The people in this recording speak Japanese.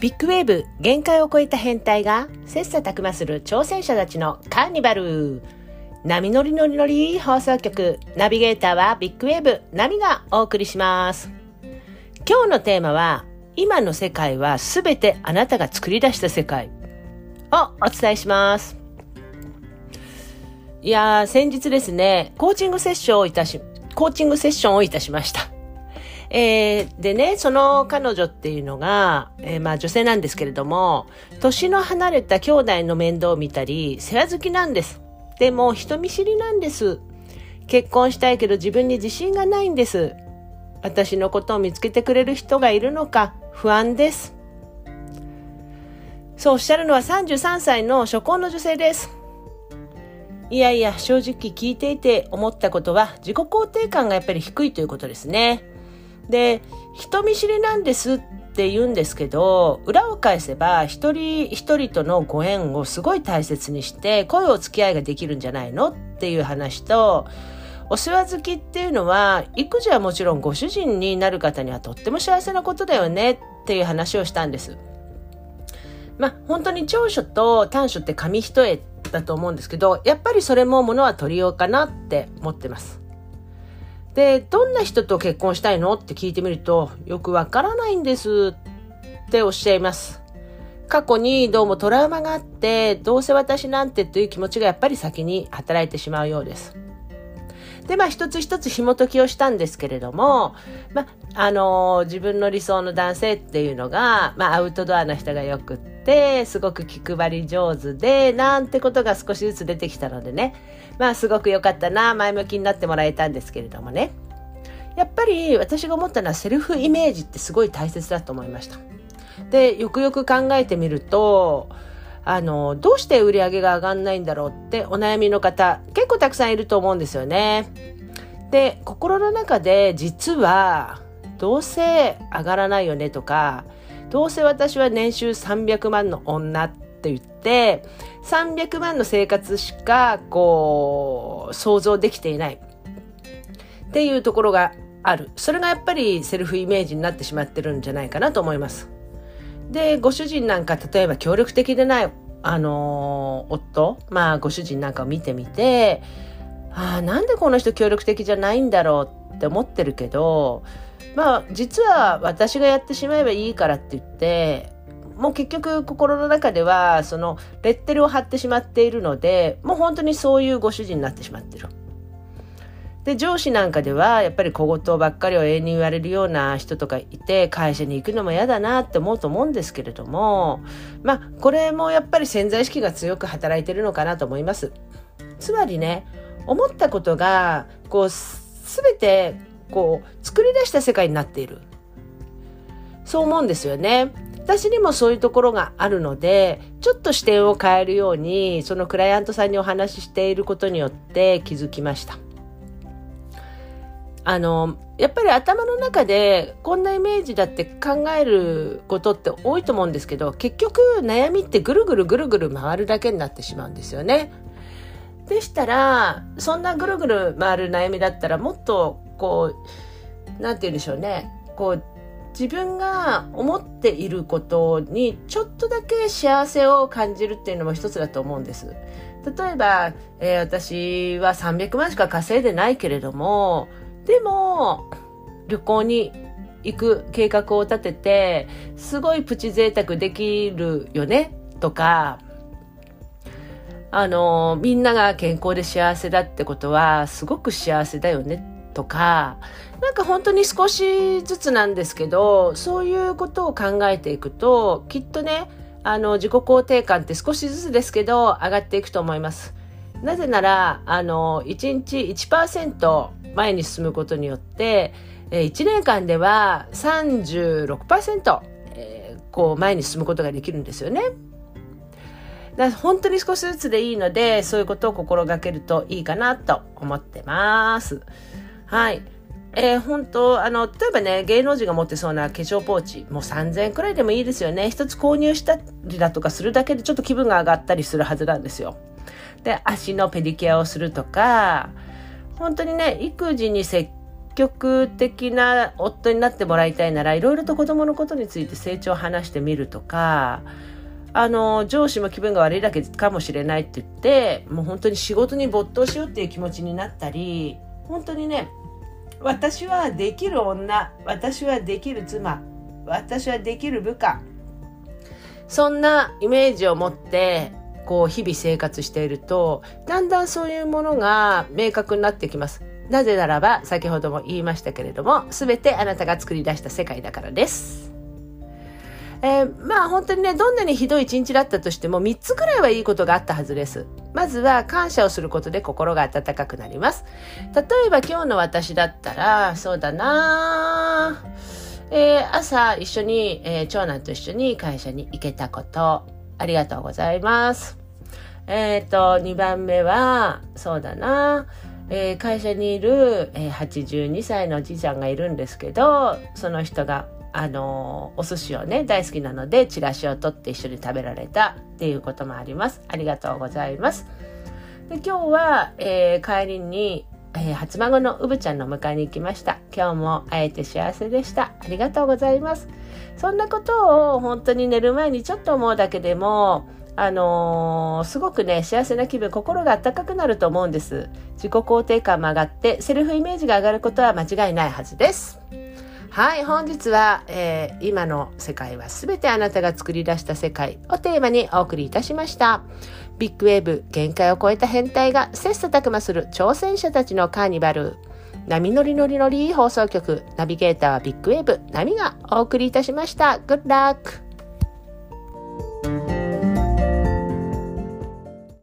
ビッグウェーブ限界を超えた変態が切磋琢磨する挑戦者たちのカーニバル。波乗り乗り乗り放送局ナビゲーターはビッグウェーブ波がお送りします。今日のテーマは今の世界は全てあなたが作り出した世界。をお伝えします。いやー先日ですねコーチングセッションをいたしコーチングセッションをいたしました。えー、でね、その彼女っていうのが、えー、まあ女性なんですけれども、年の離れた兄弟の面倒を見たり、世話好きなんです。でも人見知りなんです。結婚したいけど自分に自信がないんです。私のことを見つけてくれる人がいるのか不安です。そうおっしゃるのは33歳の初婚の女性です。いやいや、正直聞いていて思ったことは自己肯定感がやっぱり低いということですね。で、人見知りなんですって言うんですけど、裏を返せば一人一人とのご縁をすごい大切にして、恋お付き合いができるんじゃないの？っていう話と、お世話好きっていうのは、育児はもちろんご主人になる方にはとっても幸せなことだよね？っていう話をしたんです。まあ、本当に長所と短所って紙一重だと思うんですけど、やっぱりそれもものは取りようかなって思ってます。で、どんな人と結婚したいの？って聞いてみると、よくわからないんですっておっしゃいます。過去にどうもトラウマがあって、どうせ私なんてという気持ちがやっぱり先に働いてしまうようです。で、まあ一つ一つ紐解きをしたんですけれども、まあ、あのー、自分の理想の男性っていうのが、まあアウトドアな人がよくって、すごく気配り上手で、なんてことが少しずつ出てきたのでね、まあすごく良かったな、前向きになってもらえたんですけれどもね。やっぱり私が思ったのはセルフイメージってすごい大切だと思いました。で、よくよく考えてみると、あの、どうして売り上げが上がんないんだろうってお悩みの方、結構たくさんいると思うんですよね。で、心の中で実は、どうせ上がらないよねとか、どうせ私は年収300万の女って言って、300万の生活しか、こう、想像できていない。っていうところがある。それがやっぱりセルフイメージになってしまってるんじゃないかなと思います。で、ご主人なんか、例えば協力的でない、あのー、夫、まあ、ご主人なんかを見てみて、ああ、なんでこの人協力的じゃないんだろうって思ってるけど、まあ、実は私がやってしまえばいいからって言って、もう結局心の中では、その、レッテルを貼ってしまっているので、もう本当にそういうご主人になってしまってる。で、上司なんかでは、やっぱり小言ばっかりを永遠に言われるような人とかいて、会社に行くのも嫌だなって思うと思うんですけれども、まあ、これもやっぱり潜在意識が強く働いてるのかなと思います。つまりね、思ったことが、こう、すべて、こう、作り出した世界になっている。そう思うんですよね。私にもそういうところがあるので、ちょっと視点を変えるように、そのクライアントさんにお話ししていることによって気づきました。あの、やっぱり頭の中でこんなイメージだって考えることって多いと思うんですけど、結局悩みってぐるぐるぐるぐる回るだけになってしまうんですよね。でしたら、そんなぐるぐる回る悩みだったらもっとこう、なんて言うんでしょうね。こう、自分が思っていることにちょっとだけ幸せを感じるっていうのも一つだと思うんです。例えば、えー、私は300万しか稼いでないけれども、でも、旅行に行く計画を立てて、すごいプチ贅沢できるよね？とか、あの、みんなが健康で幸せだってことは、すごく幸せだよね？とか、なんか本当に少しずつなんですけど、そういうことを考えていくと、きっとね、あの、自己肯定感って少しずつですけど、上がっていくと思います。なぜなら、あの、1日1%前に進むことによって、え1年間では36%、えー、こう前に進むことができるんですよね。だ本当に少しずつでいいので、そういうことを心がけるといいかなと思ってます。はい。えー、本当、あの、例えばね、芸能人が持ってそうな化粧ポーチ、もう3000円くらいでもいいですよね。一つ購入したりだとかするだけでちょっと気分が上がったりするはずなんですよ。で、足のペディケアをするとか、本当にね、育児に積極的な夫になってもらいたいならいろいろと子供のことについて成長を話してみるとかあの上司も気分が悪いだけかもしれないって言ってもう本当に仕事に没頭しようっていう気持ちになったり本当にね私はできる女私はできる妻私はできる部下そんなイメージを持ってこう日々生活しているとだんだんそういうものが明確になってきます。なぜならば先ほども言いましたけれども全てあなたが作り出した世界だからです。えー、まあ本当にねどんなにひどい一日だったとしても3つくらいはいいことがあったはずです。まずは感謝をすることで心が温かくなります。例えば今日の私だったらそうだなえー、朝一緒に、えー、長男と一緒に会社に行けたことありがとうございます。えっ、ー、と2番目はそうだな。えー、会社にいる、えー、82歳のおじいちゃんがいるんですけどその人があのお寿司をね大好きなのでチラシを取って一緒に食べられたっていうこともあります。ありがとうございます。で今日は、えー、帰りに、えー、初孫のうぶちゃんの迎えに行きました。今日も会えて幸せでした。ありがとうございます。そんなことを本当に寝る前にちょっと思うだけでもあのー、すごくね、幸せな気分、心が温かくなると思うんです。自己肯定感も上がって、セルフイメージが上がることは間違いないはずです。はい、本日は、えー、今の世界は全てあなたが作り出した世界をテーマにお送りいたしました。ビッグウェーブ、限界を超えた変態が切磋琢磨する挑戦者たちのカーニバル。波乗り乗り乗り放送局、ナビゲーターはビッグウェーブ、波がお送りいたしました。Good luck!